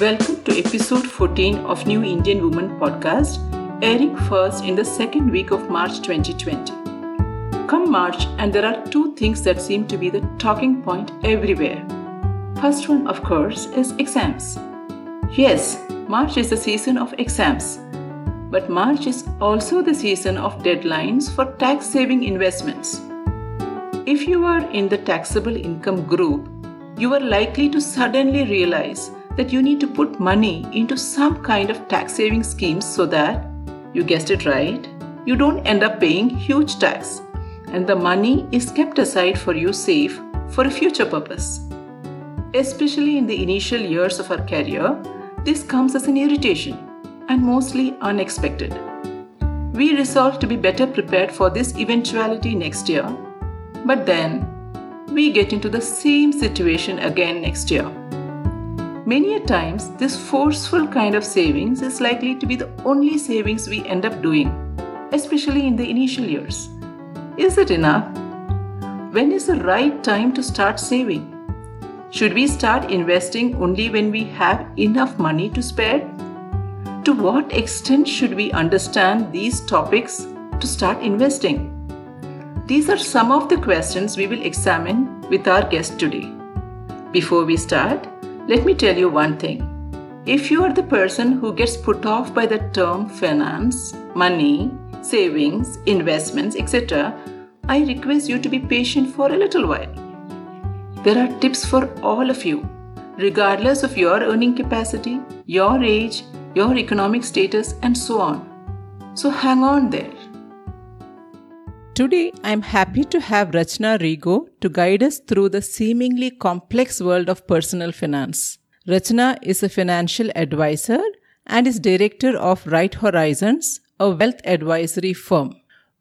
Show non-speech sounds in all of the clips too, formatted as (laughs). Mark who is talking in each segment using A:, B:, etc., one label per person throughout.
A: Welcome to episode 14 of New Indian Woman podcast, airing first in the second week of March 2020. Come March, and there are two things that seem to be the talking point everywhere. First one, of course, is exams. Yes, March is the season of exams. But March is also the season of deadlines for tax saving investments. If you are in the taxable income group, you are likely to suddenly realize that you need to put money into some kind of tax saving schemes so that, you guessed it right, you don't end up paying huge tax and the money is kept aside for you safe for a future purpose. Especially in the initial years of our career, this comes as an irritation and mostly unexpected. We resolve to be better prepared for this eventuality next year, but then we get into the same situation again next year. Many a times, this forceful kind of savings is likely to be the only savings we end up doing, especially in the initial years. Is it enough? When is the right time to start saving? Should we start investing only when we have enough money to spare? To what extent should we understand these topics to start investing? These are some of the questions we will examine with our guest today. Before we start, let me tell you one thing. If you are the person who gets put off by the term finance, money, savings, investments, etc., I request you to be patient for a little while. There are tips for all of you, regardless of your earning capacity, your age, your economic status, and so on. So hang on there. Today, I am happy to have Rachna Rego to guide us through the seemingly complex world of personal finance. Rachna is a financial advisor and is director of Right Horizons, a wealth advisory firm.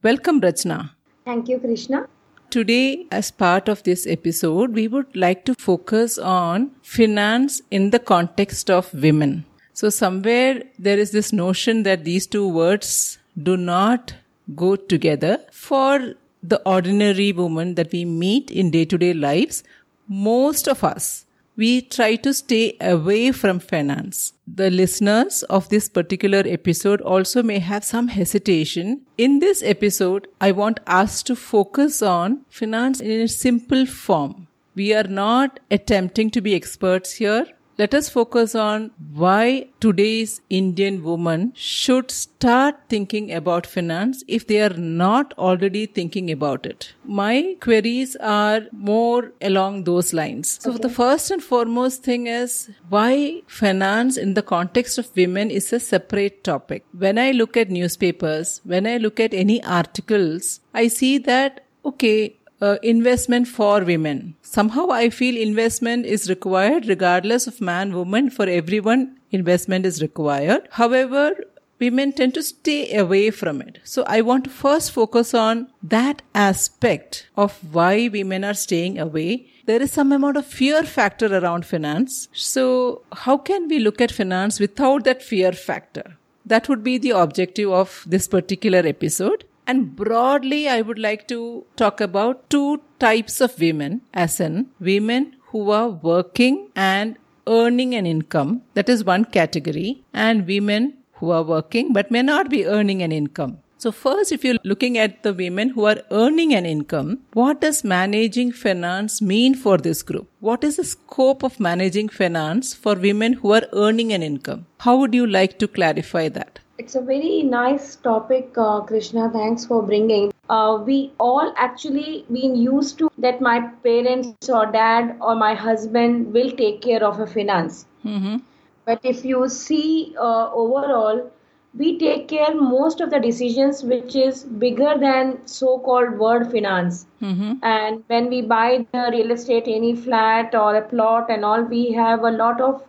A: Welcome, Rachna.
B: Thank you, Krishna.
A: Today, as part of this episode, we would like to focus on finance in the context of women. So, somewhere there is this notion that these two words do not go together for the ordinary woman that we meet in day to day lives. Most of us, we try to stay away from finance. The listeners of this particular episode also may have some hesitation. In this episode, I want us to focus on finance in a simple form. We are not attempting to be experts here let us focus on why today's Indian woman should start thinking about finance if they are not already thinking about it. My queries are more along those lines. So, okay. the first and foremost thing is why finance in the context of women is a separate topic. When I look at newspapers, when I look at any articles, I see that okay, uh, investment for women. Somehow I feel investment is required regardless of man, woman. For everyone, investment is required. However, women tend to stay away from it. So I want to first focus on that aspect of why women are staying away. There is some amount of fear factor around finance. So how can we look at finance without that fear factor? That would be the objective of this particular episode. And broadly, I would like to talk about two types of women, as in women who are working and earning an income. That is one category. And women who are working but may not be earning an income. So first, if you're looking at the women who are earning an income, what does managing finance mean for this group? What is the scope of managing finance for women who are earning an income? How would you like to clarify that?
B: It's a very nice topic, uh, Krishna. Thanks for bringing. Uh, we all actually been used to that my parents or dad or my husband will take care of a finance. Mm-hmm. But if you see uh, overall, we take care most of the decisions which is bigger than so-called word finance. Mm-hmm. And when we buy the real estate, any flat or a plot and all, we have a lot of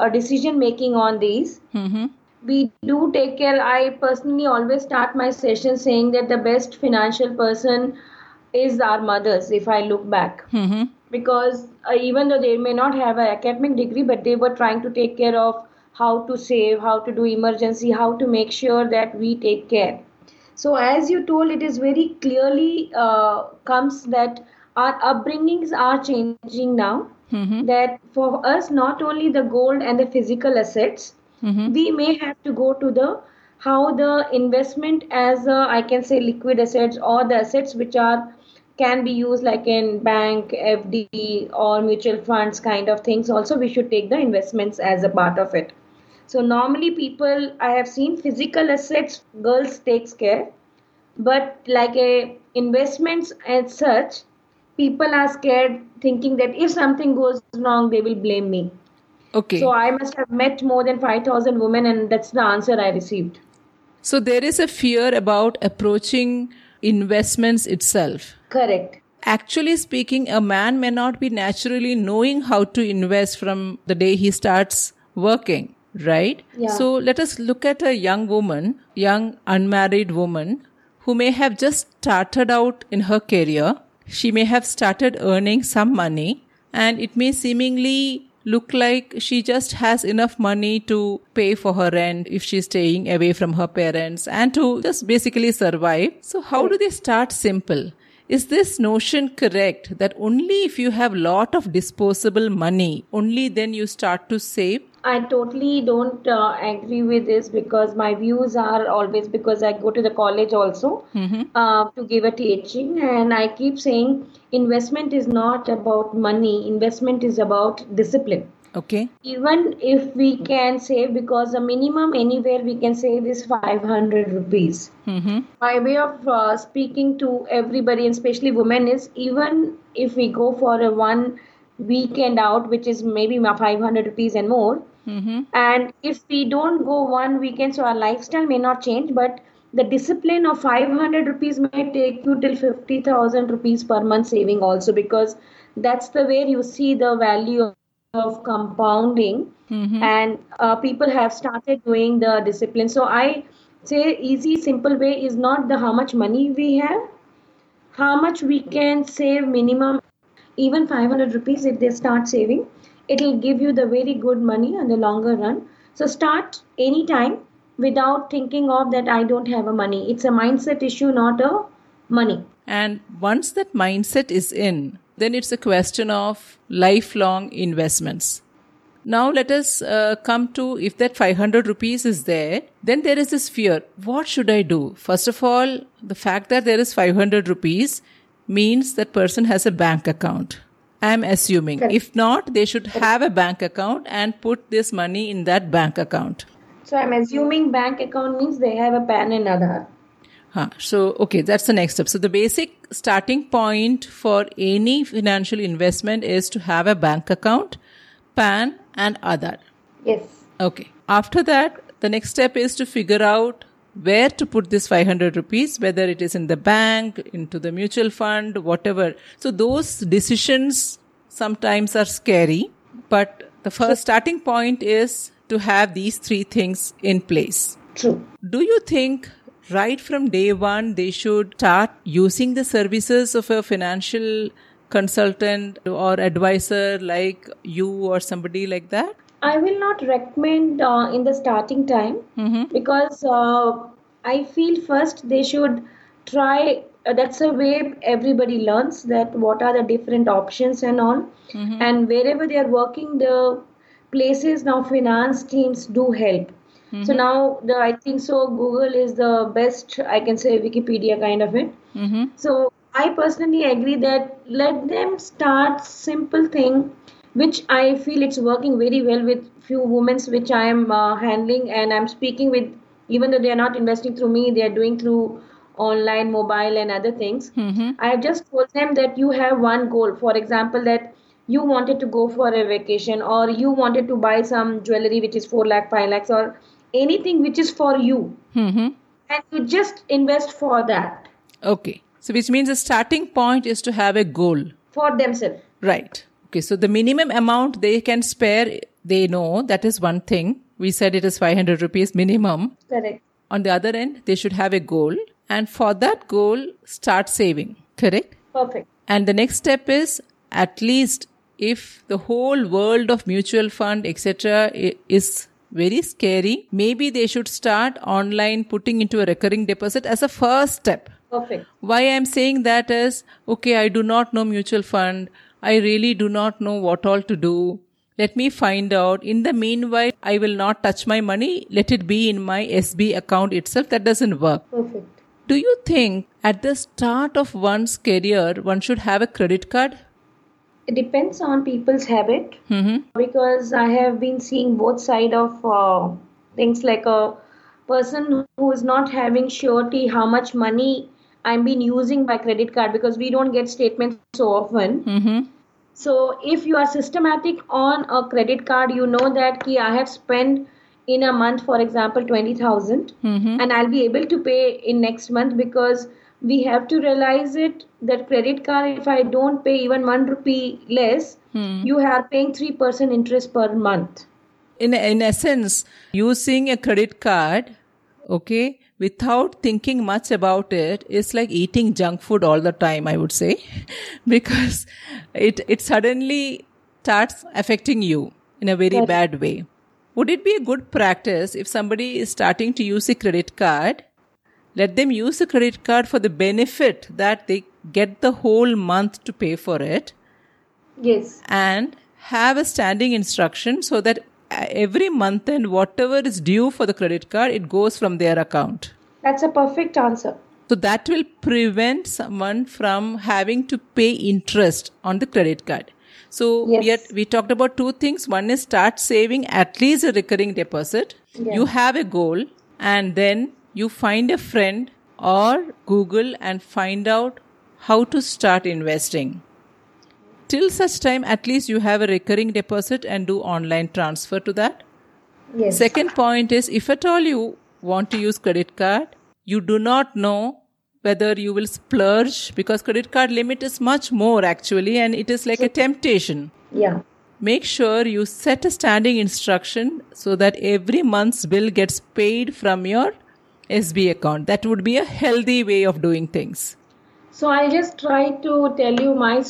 B: uh, decision making on these. Mm-hmm we do take care. I personally always start my session saying that the best financial person is our mothers if i look back. Mm-hmm. because uh, even though they may not have an academic degree but they were trying to take care of how to save how to do emergency how to make sure that we take care. So as you told it is very clearly uh, comes that our upbringings are changing now. That for us not only the gold and the physical assets Mm-hmm. we may have to go to the how the investment as a, i can say liquid assets or the assets which are can be used like in bank fd or mutual funds kind of things also we should take the investments as a part of it. So normally people i have seen physical assets girls takes care. But like a investments as such people are scared thinking that if something goes wrong they will blame me
A: Okay.
B: so i must have met more than 5000 women and that's the answer i received
A: So there is a fear about approaching investments itself.
B: correct
A: Actually speaking, a man may not be naturally knowing how to invest from the day he starts working, right?
B: Yeah.
A: So let us look at a young woman, young unmarried woman who may have just started out in her career. She may have started earning some money and it may seemingly look like she just has enough money to pay for her rent if she's staying away from her parents and to just basically survive. So how do they start simple? Is this notion correct that only if you have lot of disposable money, only then you start to save?
B: I totally don't uh, agree with this because my views are always because I go to the college also uh, to give a teaching, and I keep saying investment is not about money, investment is about discipline.
A: Okay.
B: Even if we can save, because the minimum anywhere we can save is 500 rupees.
A: Mm-hmm.
B: My way of uh, speaking to everybody, and especially women, is even if we go for a one weekend out, which is maybe 500 rupees and more,
A: Mm-hmm.
B: and if we don't go one weekend so our lifestyle may not change but the discipline of 500 rupees may take you till 50000 rupees per month saving also because that's the way you see the value of compounding
A: Mm-hmm.
B: and uh, people have started doing the discipline so i say easy simple way is not the how much money we have how much we can save minimum even 500 rupees if they start saving it will give you the very good money on the longer run so start anytime without thinking of that i don't have a money it's a mindset issue not a money
A: And once that mindset is in, then it's a question of lifelong investments. Now let us uh, come to if that 500 rupees is there, then there is this fear. What should I do? First of all, the fact that there is 500 rupees means that person has a bank account. I am assuming.
B: Correct.
A: If not, they should have a bank account and put this money in that bank account.
B: so i'm assuming bank account means they have a pan and Aadhaar.
A: Huh. So, okay, that's the next step. So, the basic starting point for any financial investment is to have a bank account, PAN, and Aadhaar.
B: yes
A: Okay. After that, the next step is to figure out where to put this 500 rupees, whether it is in the bank, into the mutual fund, whatever. So, those decisions sometimes are scary, but the first starting point is to have these three things in place.
B: true
A: Do you think right from day one they should start using the services of a financial consultant or advisor like you or somebody like that?
B: I will not recommend uh, in the starting time because uh, I feel first they should try. Uh, that's a way everybody learns that what are the different options and all. And wherever they are working, the places now finance teams do help. So now the I think so Google is the best I can say Wikipedia kind of it.
A: Mm-hmm.
B: So I personally agree that let them start simple thing, which I feel it's working very well with few women which I am uh, handling and I'm speaking with. Even though they are not investing through me, they are doing through online, mobile, and other things. I have just told them that you have one goal. For example, that you wanted to go for a vacation or you wanted to buy some jewelry which is 4 lakh 5 lakhs or anything which is for you
A: Mm-hmm.
B: and you just invest for that
A: Okay. So, which means the starting point is to have a goal.
B: for themselves
A: Right. Okay. So, the minimum amount they can spare, they know that is one thing. We said it is 500 rupees minimum.
B: correct
A: On the other end, they should have a goal. And for that goal, start saving. Correct?
B: perfect
A: And the next step is at least if the whole world of mutual fund, etc., is very scary, maybe they should start online putting into a recurring deposit as a first step.
B: perfect
A: Why I'm saying that is, okay, I do not know mutual fund. I really do not know what all to do. Let me find out. In the meanwhile, I will not touch my money. Let it be in my SB account itself. That doesn't work.
B: Perfect.
A: Do you think at the start of one's career, one should have a credit card?
B: It depends on people's habit
A: Mm-hmm.
B: because I have been seeing both side of uh, things like a person who is not having surety how much money I'm been using my credit card because we don't get statements so often.
A: Mm-hmm.
B: So if you are systematic on a credit card, you know that ki I have spent in a month, for example, twenty thousand,
A: Mm-hmm.
B: and I'll be able to pay in next month because we have to realize it that credit card, if I don't pay even one rupee less,
A: Hmm.
B: you are paying three percent interest per month.
A: in in essence using a credit card okay without thinking much about it, is like eating junk food all the time i would say (laughs) because it it suddenly starts affecting you in a very
B: Correct.
A: bad way would it be a good practice if somebody is starting to use a credit card let them use a credit card for the benefit that they get the whole month to pay for it
B: Yes.
A: and have a standing instruction so that every month and whatever is due for the credit card it goes from their account
B: That's a perfect answer.
A: so that will prevent someone from having to pay interest on the credit card so
B: Yes.
A: we, talked about two things one is start saving at least a recurring deposit
B: Yeah.
A: you have a goal and then you find a friend or google and find out how to start investing till such time at least you have a recurring deposit and do online transfer to that.
B: Yes.
A: second point is if at all you want to use credit card you do not know whether you will splurge because credit card limit is much more actually and it is like a temptation.
B: Yeah.
A: make sure you set a standing instruction so that every month's bill gets paid from your SB account. That would be a healthy way of doing things.
B: So I'll just try to tell you my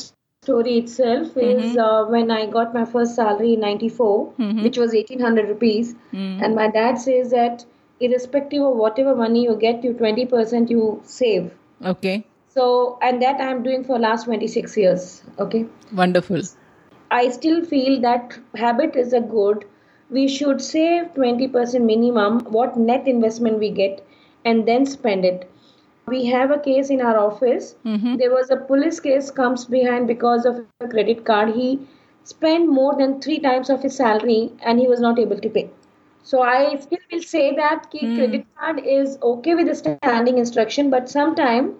B: story itself. Is mm-hmm. uh, when I got my first salary in '94, mm-hmm. which was 1,800 rupees, mm. and my dad says that irrespective of whatever money you get, you 20% you save.
A: okay
B: So and that I'm doing for last 26 years. Okay.
A: wonderful
B: I still feel that habit is a good. We should save 20% minimum what net investment we get and then spend it. We have a case in our office. Mm-hmm. There was a police case comes behind because of a credit card. He spent more than three times of his salary and he was not able to pay. So I still will say that ki hmm. credit card is okay with the standing instruction, but sometimes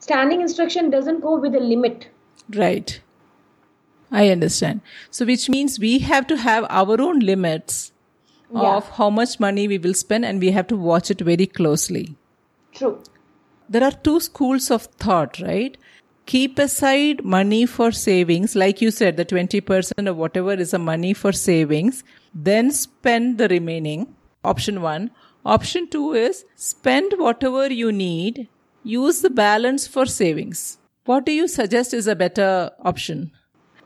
B: standing instruction doesn't go with a limit.
A: Right. I understand. So, which means we have to have our own limits
B: Yeah.
A: of how much money we will spend and we have to watch it very closely.
B: True.
A: There are two schools of thought, right? Keep aside money for savings, like you said, the 20% or whatever is a money for savings, then spend the remaining. Option one. Option two is spend whatever you need, use the balance for savings. What do you suggest is a better option?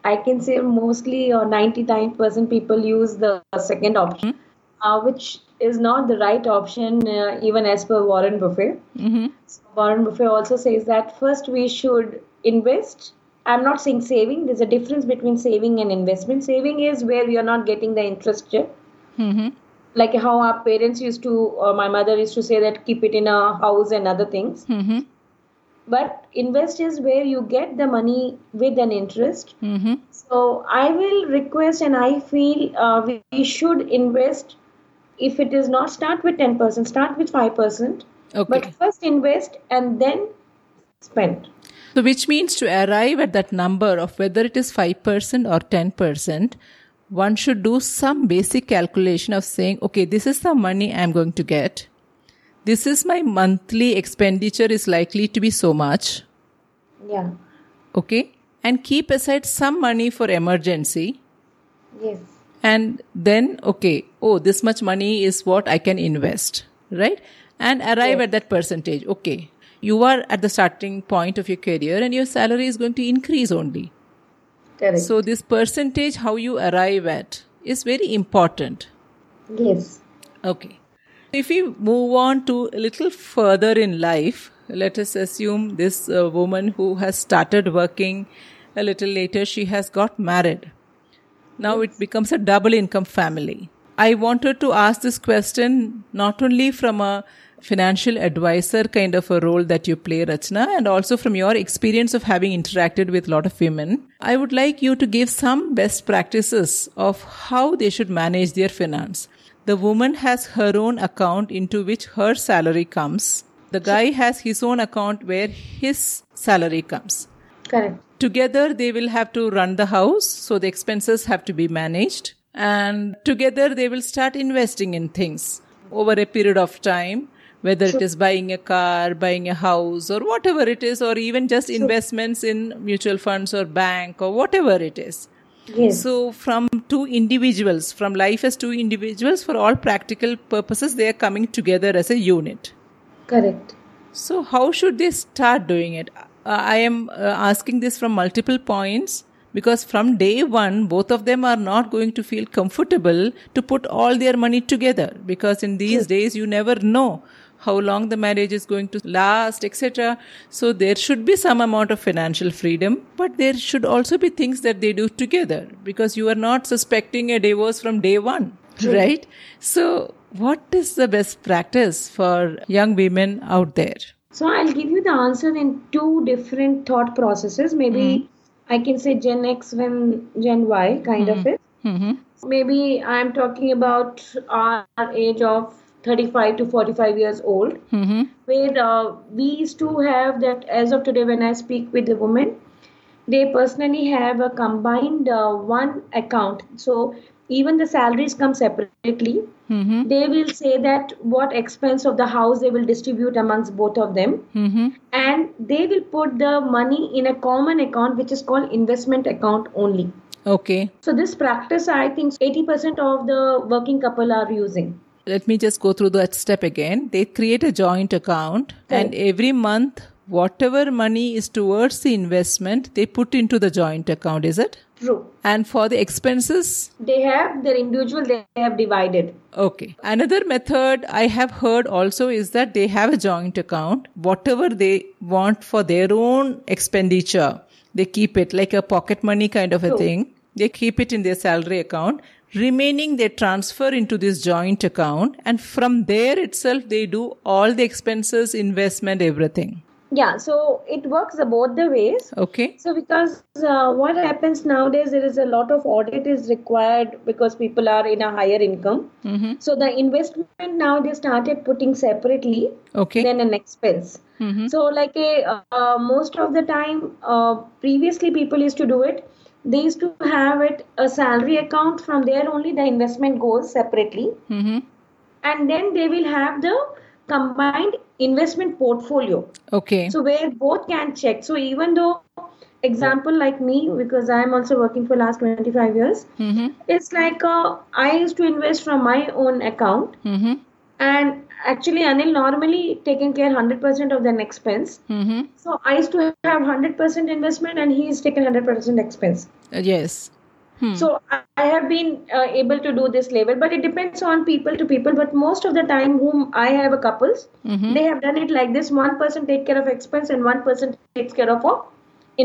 B: I can say mostly or 99% people use the second option, uh, which is not the right option, uh, even as per Warren Buffett.
A: Mm-hmm.
B: So Warren Buffett also says that first we should invest. I'm not saying saving, there's a difference between saving and investment. Saving is where we are not getting the interest yet.
A: Mm-hmm.
B: Like how our parents used to, or my mother used to say that keep it in a house and other things.
A: Mm-hmm.
B: But invest is where you get the money with an interest.
A: Mm-hmm.
B: So I will request, and I feel uh, we should invest. If it is not, start with ten percent. Start with five percent.
A: Okay.
B: But first invest and then spend.
A: So, which means to arrive at that number of whether it is 5% or 10%, one should do some basic calculation of saying, okay, this is the money I'm going to get. This is my monthly expenditure is likely to be so much.
B: Yeah.
A: Okay. And keep aside some money for emergency.
B: Yes.
A: And then, okay, oh, this much money is what I can invest, right? And arrive at that percentage. Okay. You are at the starting point of your career and your salary is going to increase only.
B: Correct.
A: So this percentage, how you arrive at, is very important.
B: yes.
A: Okay. If we move on to a little further in life, let us assume this uh, woman who has started working a little later she has got married. Now it becomes a double income family. I wanted to ask this question not only from a financial advisor kind of a role that you play, Rachna, and also from your experience of having interacted with a lot of women. I would like you to give some best practices of how they should manage their finance. The woman has her own account into which her salary comes. The guy has his own account where his salary comes.
B: Correct.
A: Together, they will have to run the house, so the expenses have to be managed. And together, they will start investing in things over a period of time, whether it is buying a car, buying a house, or whatever it is, or even just investments in mutual funds or bank or whatever it is.
B: Yes.
A: So, from two individuals, from life as two individuals, for all practical purposes, they are coming together as a unit.
B: Correct.
A: So, how should they start doing it? Uh, I am uh, asking this from multiple points because from day one, both of them are not going to feel comfortable to put all their money together because in these days, you never know how long the marriage is going to last, etc. So, there should be some amount of financial freedom, but there should also be things that they do together because you are not suspecting a divorce from day one, right? So, what is the best practice for young women out there?
B: So I'll give you the answer in two different thought processes. Maybe I can say Gen X when Gen Y kind of it.
A: hmm
B: Maybe I'm talking about our age of 35 to 45 years old,
A: hmm
B: where uh, we used to have that as of today when I speak with the women, they personally have a combined uh, one account. So even the salaries come separately.
A: hmm
B: They will say that what expense of the house they will distribute amongst both of them
A: hmm
B: and they will put the money in a common account which is called investment account only
A: Okay.
B: so this practice i think 80% of the working couple are using
A: Let me just go through that step again. They create a joint account and every month, whatever money is towards the investment, they put into the joint account, is it?
B: true
A: And for the expenses,
B: they have their individual they have divided
A: Okay. Another method I have heard also is that they have a joint account. Whatever they want for their own expenditure, they keep it like a pocket money kind of a thing. They keep it in their salary account. Remaining, they transfer into this joint account. And from there itself, they do all the expenses, investment, everything.
B: Yeah so it works both the ways
A: Okay.
B: so because uh, what happens nowadays there is a lot of audit is required because people are in a higher income
A: Mm-hmm.
B: so the investment now they started putting separately
A: Okay.
B: than an expense
A: Mhm.
B: so like a uh, most of the time uh, previously people used to do it they used to have it a salary account from there only the investment goes separately
A: Mm-hmm.
B: and then they will have the combined investment portfolio
A: Okay.
B: so where both can check so even though example like me because i'm also working for last 25 years
A: mm-hmm.
B: it's like uh, i used to invest from my own account
A: Mm-hmm.
B: and actually anil normally taking care 100% of the expense
A: Mm-hmm.
B: so i used to have 100% investment and he's taken 100% expense
A: Uh, yes. Hmm.
B: so i have been uh, able to do this level but it depends on people to people but most of the time whom i have a couples
A: Mhm.
B: they have done it like this one person take care of expense and one person takes care of a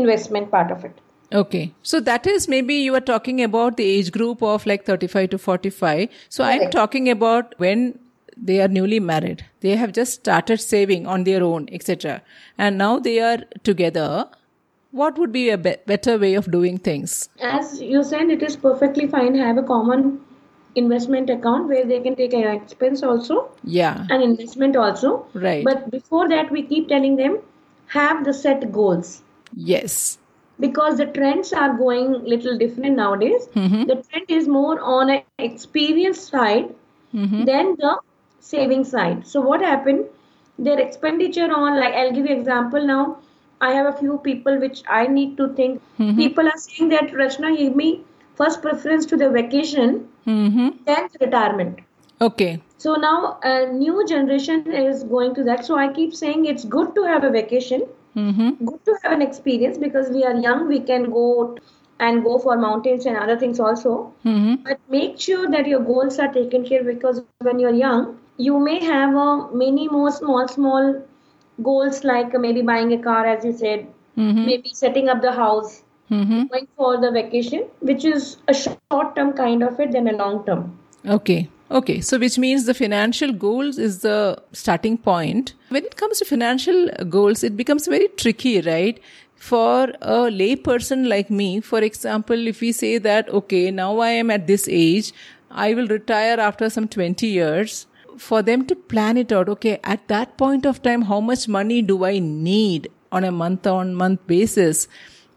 B: investment part of it
A: Okay. So that is maybe you are talking about the age group of like 35 to 45. So I'm talking about when they are newly married. They have just started saving on their own, etc. And now they are together. What would be a be- better way of doing things?
B: as you said it is perfectly fine have a common investment account where they can take an expense also
A: Yeah.
B: An investment also
A: Right.
B: but before that we keep telling them have the set goals
A: Yes.
B: because the trends are going little different nowadays
A: Mhm.
B: the trend is more on an experience side
A: Mhm.
B: than the saving side so what happened their expenditure on like i'll give you example now i have a few people which i need to think
A: Mhm.
B: people are saying that rachna give me first preference to the vacation
A: Mm-hmm.
B: then retirement
A: Okay.
B: so now a new generation is going to that so i keep saying it's good to have a vacation
A: Mm-hmm.
B: good to have an experience because we are young we can go and go for mountains and other things also
A: Mm-hmm.
B: but make sure that your goals are taken care because when you're young you may have a many more small small goals like maybe buying a car as you said
A: Mm-hmm.
B: maybe setting up the house going for the vacation, which is a short term kind of it than a long term.
A: Okay. Okay. So, which means the financial goals is the starting point. When it comes to financial goals, it becomes very tricky, right? For a lay person like me, for example, if we say that, okay, now I am at this age, I will retire after some 20 years. For them to plan it out, okay, at that point of time, how much money do I need on a month on month basis?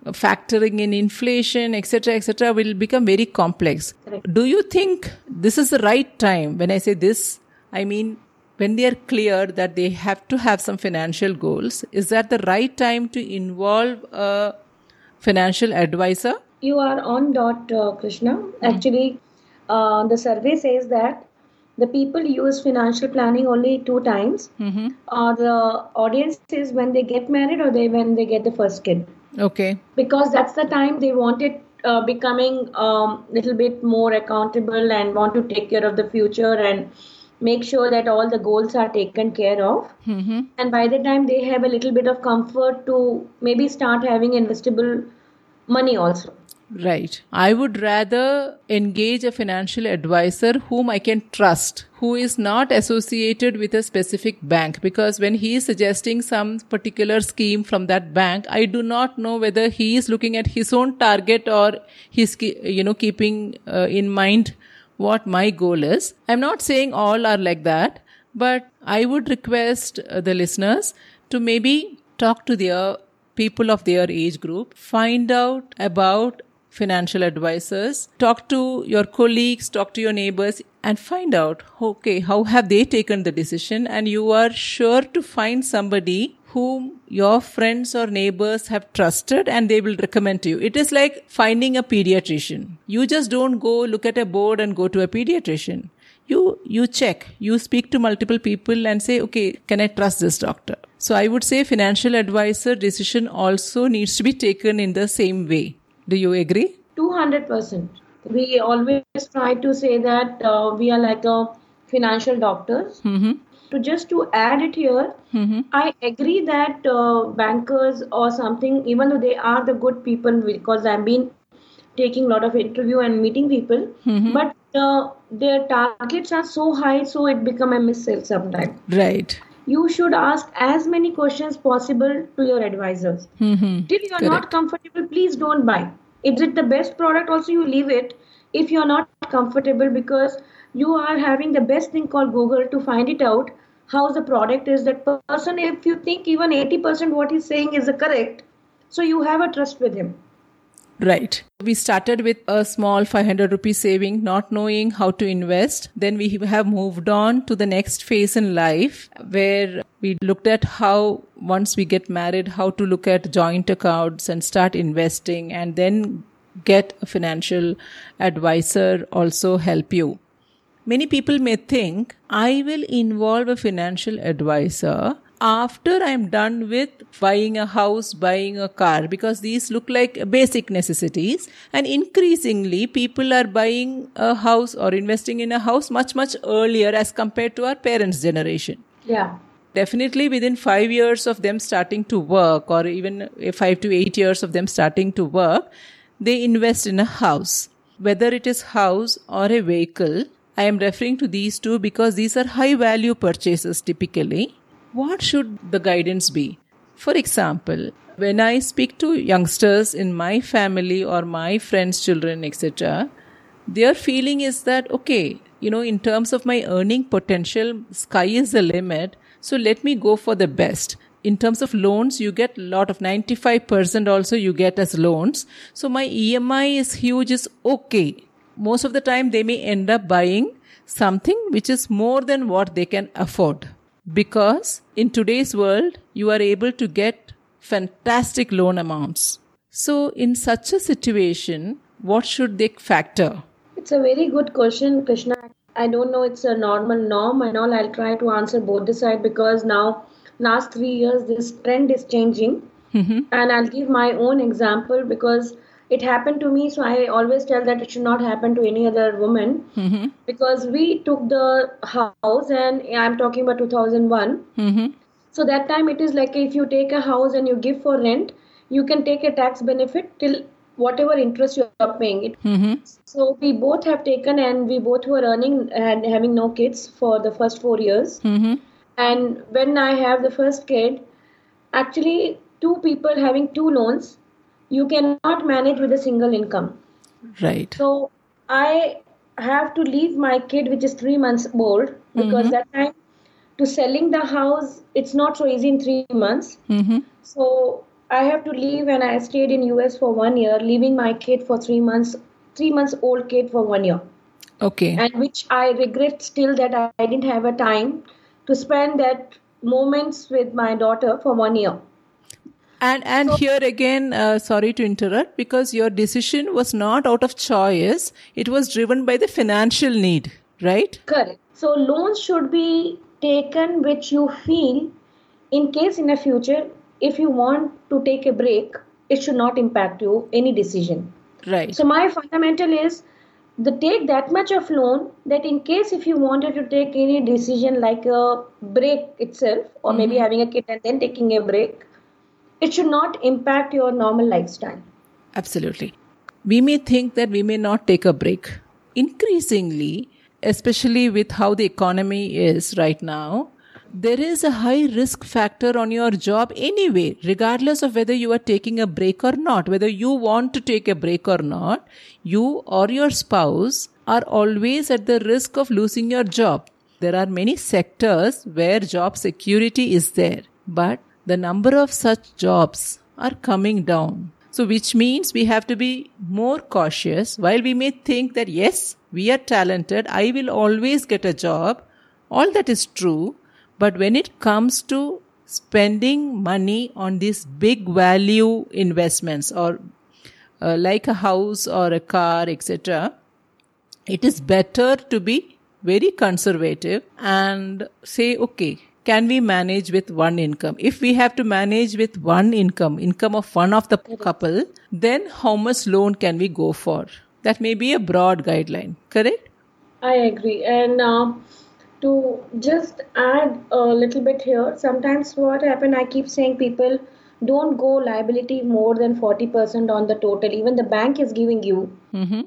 A: factoring in inflation, etc., etc., will become very complex.
B: Correct.
A: Do you think this is the right time? When I say this, I mean when they are clear that they have to have some financial goals. Is that the right time to involve a financial advisor?
B: You are on dot, uh, Krishna. Actually, uh, the survey says that the people use financial planning only two times. Uh, the audience is when they get married or they when they get the first kid.
A: Okay.
B: because that's the time they wanted uh, becoming um, little bit more accountable and want to take care of the future and make sure that all the goals are taken care of and by the time they have a little bit of comfort to maybe start having investable money also
A: Right. I would rather engage a financial advisor whom I can trust, who is not associated with a specific bank. Because when he is suggesting some particular scheme from that bank, I do not know whether he is looking at his own target or he's, you know, keeping uh, in mind what my goal is. I'm not saying all are like that, but I would request uh, the listeners to maybe talk to their people of their age group, find out about financial advisors, talk to your colleagues, talk to your neighbors, and find out, okay, how have they taken the decision? And you are sure to find somebody whom your friends or neighbors have trusted and they will recommend to you. It is like finding a pediatrician. You just don't go look at a board and go to a pediatrician. You, you check, you speak to multiple people and say, okay, can I trust this doctor? So I would say financial advisor decision also needs to be taken in the same way. Do you agree?
B: 200% we always try to say that uh, we are like a financial doctors
A: Mm-hmm.
B: to just to add it here
A: Mm-hmm.
B: i agree that uh, bankers or something even though they are the good people because i've been taking a lot of interview and meeting people but uh, their targets are so high so it become a miss sale sometimes
A: Right.
B: You should ask as many questions possible to your advisors.
A: Mm-hmm.
B: till you're not comfortable please don't buy. Is it the best product also you leave it. If you're not comfortable because you are having the best thing called google to find it out how the product is that person if you think even 80% what he's saying is correct so you have a trust with him
A: Right. We started with a small 500 rupee saving, not knowing how to invest. Then we have moved on to the next phase in life where we looked at how once we get married, how to look at joint accounts and start investing and then get a financial advisor also help you. Many people may think I will involve a financial advisor after I'm done with buying a house, buying a car, because these look like basic necessities. And increasingly, people are buying a house or investing in a house much, much earlier as compared to our parents' generation.
B: Yeah.
A: Definitely within five years of them starting to work or even five to eight years of them starting to work they invest in a house. Whether it is house or a vehicle i am referring to these two because these are high value purchases typically what should the guidance be? For example when i speak to youngsters in my family or my friends children etc their feeling is that okay you know in terms of my earning potential sky is the limit so let me go for the best. In terms of loans you get a lot of 95% also you get as loans. So my emi is huge is okay. Most of the time they may end up buying something which is more than what they can afford because in today's world you are able to get fantastic loan amounts so in such a situation what should they factor
B: It's a very good question, Krishna. I don't know it's a normal norm and all. I'll try to answer both the side because now last three years this trend is changing. Mm-hmm. And I'll give my own example because it happened to me. So I always tell that it should not happen to any other woman because we took the house and I'm talking about 2001.
A: Mm-hmm.
B: So that time it is like if you take a house and you give for rent, you can take a tax benefit till whatever interest you are paying it.
A: Mm-hmm.
B: So we both have taken, and we both were earning and having no kids for the first four years.
A: Mm-hmm.
B: And when I have the first kid, actually, two people having two loans, you cannot manage with a single income.
A: Right.
B: So I have to leave my kid, which is three months old, because that time to selling the house, it's not so easy in three months.
A: Mm-hmm.
B: So I have to leave, and I stayed in US for one year, leaving my kid for three months, three months old kid for one year,
A: Okay.
B: and which I regret still that I, I didn't have a time to spend that moments with my daughter for one year.
A: And and here again, uh, sorry to interrupt, because your decision was not out of choice; it was driven by the financial need, right?
B: Correct. So loans should be taken which you feel in case in the future if you want to take a break, it should not impact you any decision.
A: Right.
B: So my fundamental is the take that much of loan that in case if you wanted to take any decision like a break itself or maybe having a kid and then taking a break, it should not impact your normal lifestyle.
A: Absolutely. We may think that we may not take a break. Increasingly, especially with how the economy is right now, there is a high risk factor on your job anyway, regardless of whether you are taking a break or not, whether you want to take a break or not, you or your spouse are always at the risk of losing your job. There are many sectors where job security is there, but the number of such jobs are coming down. So, which means we have to be more cautious. While we may think that yes, we are talented, I will always get a job, all that is true. But when it comes to spending money on these big value investments or uh, like a house or a car, etc., it is better to be very conservative and say, okay, can we manage with one income? If we have to manage with one income, income of one of the couple, then how much loan can we go for? That may be a broad guideline, correct?
B: I agree. And uh, to just add a little bit here, sometimes what happen, I keep saying people don't go liability more than 40% on the total. Even the bank is giving you.
A: Mm-hmm.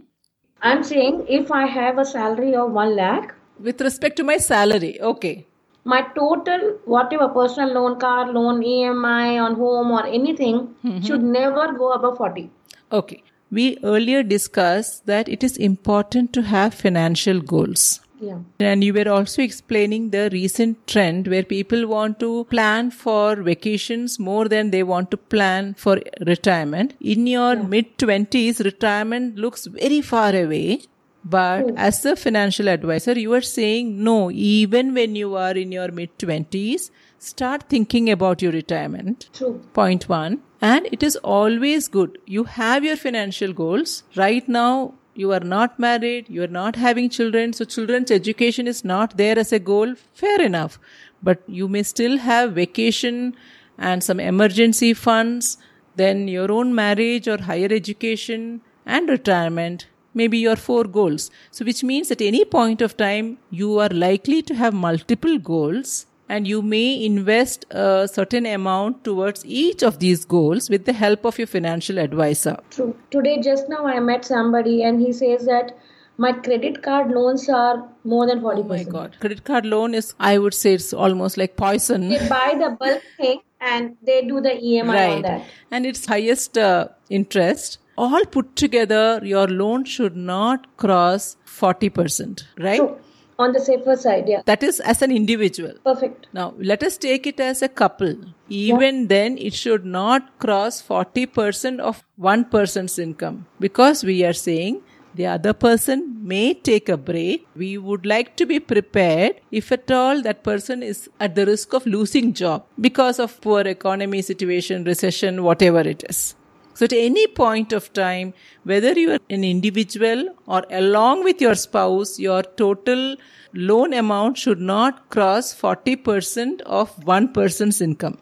B: I'm saying if I have a salary of 1 lakh,
A: With respect to my salary, okay.
B: My total, whatever personal loan, car loan, EMI on home or anything, mm-hmm. should never go above 40.
A: Okay. We earlier discussed that it is important to have financial goals.
B: Yeah.
A: And you were also explaining the recent trend where people want to plan for vacations more than they want to plan for retirement. In your mid 20s, retirement looks very far away. But hmm. as a financial advisor, you are saying no, even when you are in your mid 20s, start thinking about your retirement.
B: True.
A: Point one. And it is always good. You have your financial goals. Right now, you are not married, you are not having children, so children's education is not there as a goal. Fair enough. But you may still have vacation and some emergency funds, then your own marriage or higher education and retirement maybe your four goals. So, which means at any point of time, you are likely to have multiple goals and you may invest a certain amount towards each of these goals with the help of your financial advisor.
B: True. Today, just now, I met somebody and he says that my credit card loans are more than 40%.
A: Oh my God. Credit card loan is, I would say, it's almost like poison.
B: They buy the bulk thing and they do the EMI on
A: right.
B: that.
A: And its highest uh, interest. All put together, your loan should not cross 40%, right?
B: True. On the safer side, yeah.
A: That is as an individual.
B: Perfect.
A: Now, let us take it as a couple. Even then, it should not cross 40% of one person's income because we are saying the other person may take a break. We would like to be prepared if at all that person is at the risk of losing job because of poor economy situation, recession, whatever it is. So at any point of time, whether you are an individual or along with your spouse, your total loan amount should not cross 40% of one person's income.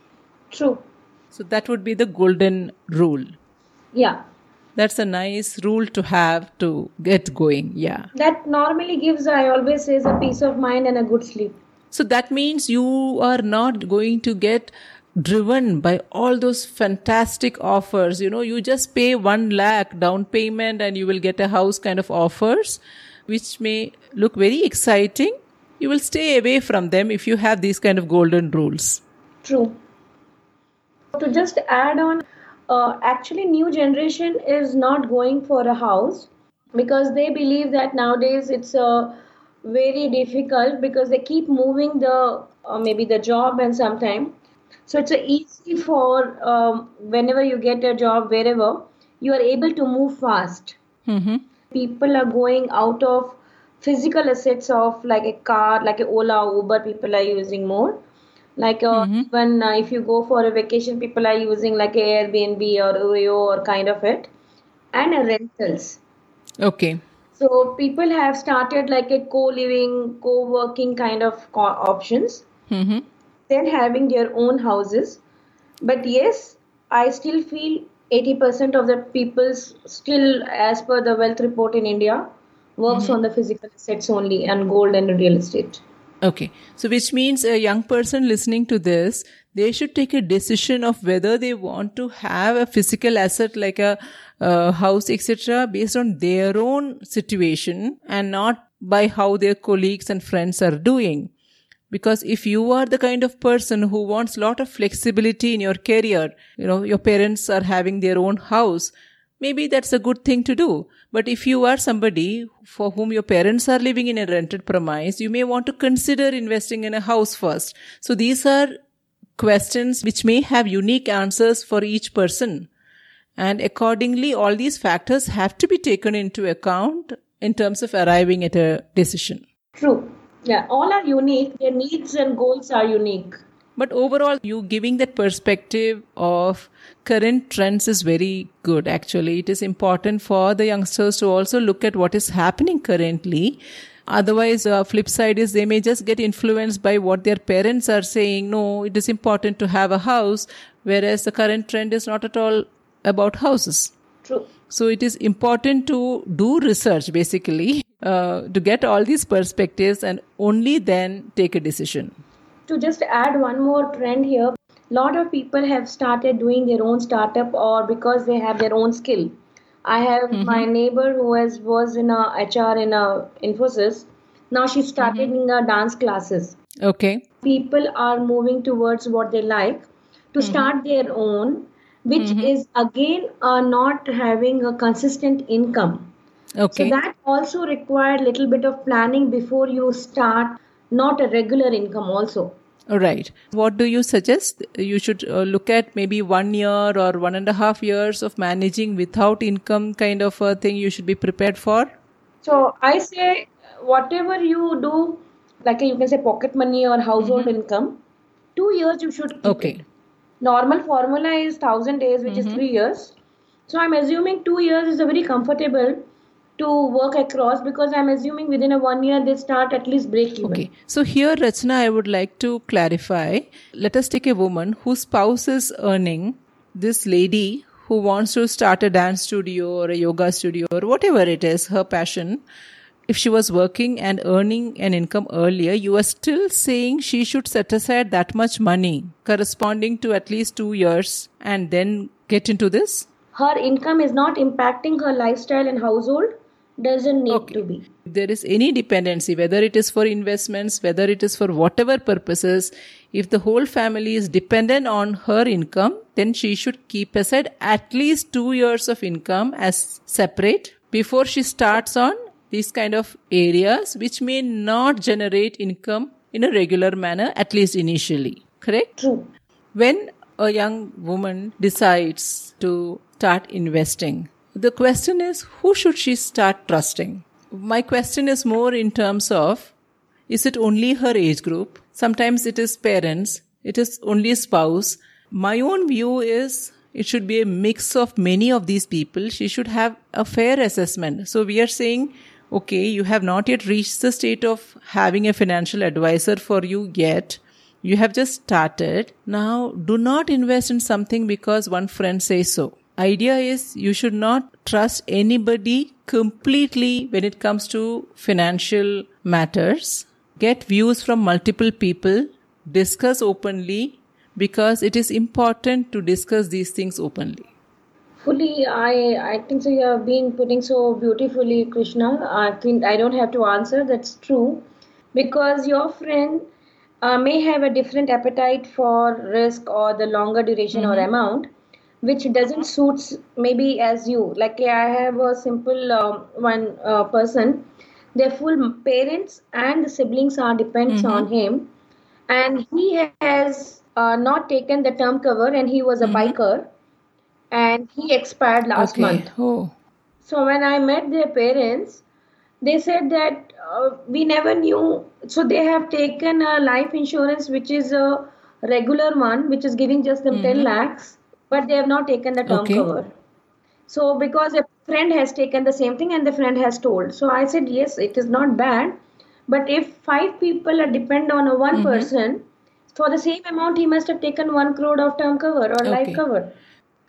B: True.
A: So that would be the golden rule.
B: Yeah.
A: That's a nice rule to have to get going. Yeah.
B: That normally gives, I always say, a peace of mind and a good sleep.
A: So that means you are not going to get driven by all those fantastic offers. You know, you just pay one lakh down payment and you will get a house kind of offers, which may look very exciting. You will stay away from them if you have these kind of golden rules.
B: True. To just add on, uh, actually, new generation is not going for a house because they believe that nowadays it's uh, very difficult because they keep moving the uh, maybe the job and sometime so it's easy for um, whenever you get a job wherever you are able to move fast.
A: Mm-hmm.
B: People are going out of physical assets of like a car, like a Ola, Uber. People are using more. Like uh,
A: Mhm.
B: even uh, if you go for a vacation, people are using like a Airbnb or Oyo or kind of it, and a rentals.
A: Okay.
B: So people have started like a co-living, co-working kind of co- options
A: Mm-hmm.
B: Then having their own houses but yes i still feel 80% of the people still as per the wealth report in india works on the physical assets only and gold and real estate
A: Okay. So, which means a young person listening to this, they should take a decision of whether they want to have a physical asset like a, uh house, etc., based on their own situation and not by how their colleagues and friends are doing. Because if you are the kind of person who wants lot of flexibility in your career, you know, your parents are having their own house, maybe that's a good thing to do. But if you are somebody for whom your parents are living in a rented premise, you may want to consider investing in a house first. So these are questions which may have unique answers for each person. And accordingly, all these factors have to be taken into account in terms of arriving at a decision.
B: true yeah all are unique their needs and goals are unique
A: But overall, you giving that perspective of current trends is very good. Actually, it is important for the youngsters to also look at what is happening currently. Otherwise, uh, flip side is they may just get influenced by what their parents are saying. No, it is important to have a house, whereas the current trend is not at all about houses.
B: true
A: So it is important to do research basically (laughs) uh, to get all these perspectives and only then take a decision.
B: to just add one more trend here lot of people have started doing their own startup or because they have their own skill. I have my neighbor who has was in a hr in a infosys. Now she started in a dance classes.
A: Okay.
B: people are moving towards what they like to start their own which is again uh, not having a consistent income
A: Okay.
B: so that also required little bit of planning before you start not a regular income also
A: All right. What do you suggest? You should uh, look at maybe one year or one and a half years of managing without income kind of a thing you should be prepared for.
B: So I say whatever you do, like you can say pocket money or household income, two years you should keep
A: Okay.
B: it. Normal formula is thousand days, which is three years. So I'm assuming two years is a very comfortable to work across because I'm assuming within a one year they start at least break even.
A: Okay. So here, Rachna, I would like to clarify. Let us take a woman whose spouse is earning this lady who wants to start a dance studio or a yoga studio or whatever it is, her passion. If she was working and earning an income earlier, you are still saying she should set aside that much money corresponding to at least two years and then get into this?
B: Her income is not impacting her lifestyle and household, doesn't need
A: Okay.
B: to be.
A: If there is any dependency, whether it is for investments, whether it is for whatever purposes, if the whole family is dependent on her income, then she should keep aside at least two years of income as separate before she starts on these kind of areas which may not generate income in a regular manner, at least initially. Correct?
B: True.
A: When a young woman decides to start investing, the question is who should she start trusting? My question is more in terms of is it only her age group? Sometimes it is parents, it is only spouse. My own view is it should be a mix of many of these people. She should have a fair assessment. So we are saying, okay, you have not yet reached the state of having a financial advisor for you yet. You have just started. Now, do not invest in something because one friend says so. Idea is you should not trust anybody completely when it comes to financial matters. Get views from multiple people. Discuss openly because it is important to discuss these things openly
B: fully i i think so you have been putting so beautifully krishna i think i don't have to answer that's true because your friend uh, may have a different appetite for risk or the longer duration mm-hmm. or amount which doesn't suits maybe as you like i have a simple um, one uh, person their full parents and the siblings are depends mm-hmm. on him and he has uh, not taken the term cover and he was a mm-hmm. biker and he expired last okay. month.
A: Oh.
B: So when I met their parents, they said that uh, we never knew. So they have taken a life insurance, which is a regular one, which is giving just them mm-hmm. 10 lakhs, but they have not taken the term okay. cover. So because a friend has taken the same thing and the friend has told. So I said, yes, it is not bad. But if five people are depend on a one mm-hmm. person, for the same amount, he must have taken one crore of term cover or okay. life cover.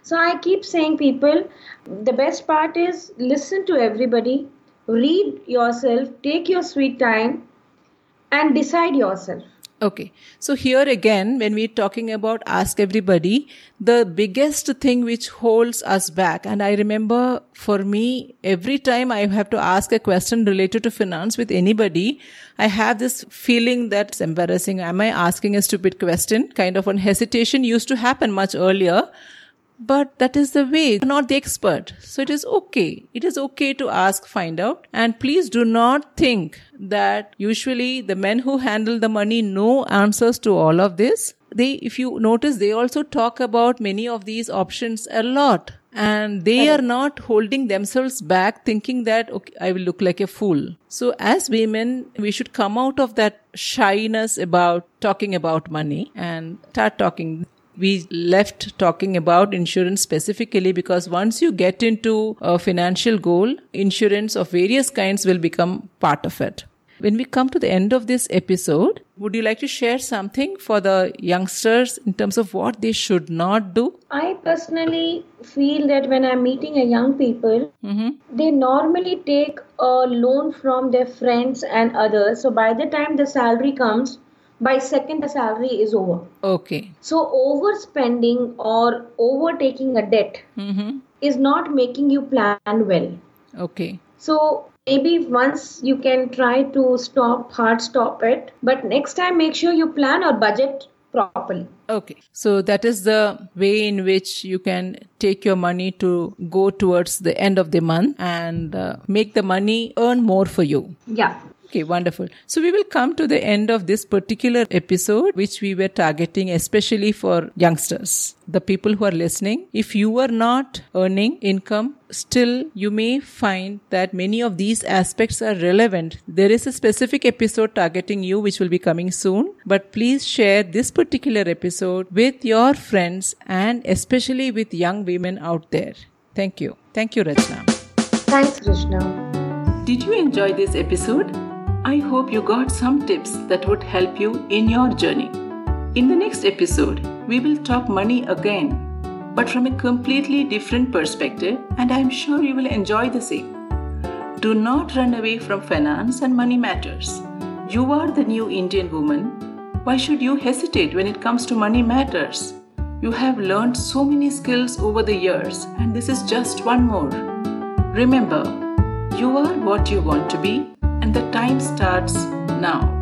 B: So I keep saying, people, the best part is listen to everybody, read yourself, take your sweet time, and decide yourself.
A: Okay. So here again, when we're talking about ask everybody, the biggest thing which holds us back, and I remember for me, every time I have to ask a question related to finance with anybody, I have this feeling that's embarrassing. Am I asking a stupid question? Kind of one hesitation used to happen much earlier but that is the way. You're not the expert. So it is okay. It is okay to ask find out. And please do not think that usually the men who handle the money know answers to all of this. They if you notice they also talk about many of these options a lot. And they are not holding themselves back thinking that okay i will look like a fool. So as women we should come out of that shyness about talking about money and start talking we left talking about insurance specifically because once you get into a financial goal, insurance of various kinds will become part of it. When we come to the end of this episode, would you like to share something for the youngsters in terms of what they should not do?
B: I personally feel that when I'm meeting a young people, mm-hmm. they normally take a loan from their friends and others. So by the time the salary comes, by second the salary is over.
A: Okay.
B: So overspending or overtaking a debt mm-hmm. is not making you plan well.
A: Okay.
B: So maybe once you can try to stop hard stop it but next time make sure you plan or budget properly.
A: Okay. So that is the way in which you can take your money to go towards the end of the month and uh, make the money earn more for you.
B: Yeah
A: Okay, wonderful. So we will come to the end of this particular episode, which we were targeting especially for youngsters, the people who are listening. If you are not earning income, still you may find that many of these aspects are relevant. There is a specific episode targeting you, which will be coming soon, but please share this particular episode with your friends and especially with young women out there. Thank you. Thank you, Rachna.
B: Thanks, Krishna.
A: Did you enjoy this episode? I hope you got some tips that would help you in your journey. In the next episode, we will talk money again, but from a completely different perspective, and I am sure you will enjoy the same. Do not run away from finance and money matters. You are the new Indian woman. Why should you hesitate when it comes to money matters? You have learned so many skills over the years, and this is just one more. Remember, you are what you want to be and the time starts now.